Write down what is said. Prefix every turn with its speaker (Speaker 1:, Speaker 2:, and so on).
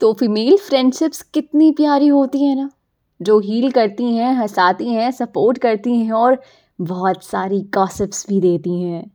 Speaker 1: तो female friendships कितनी प्यारी होती हैं ना। जो हील करती हैं, हंसाती हैं सपोर्ट करती हैं और बहुत सारी गॉसिप्स भी देती हैं।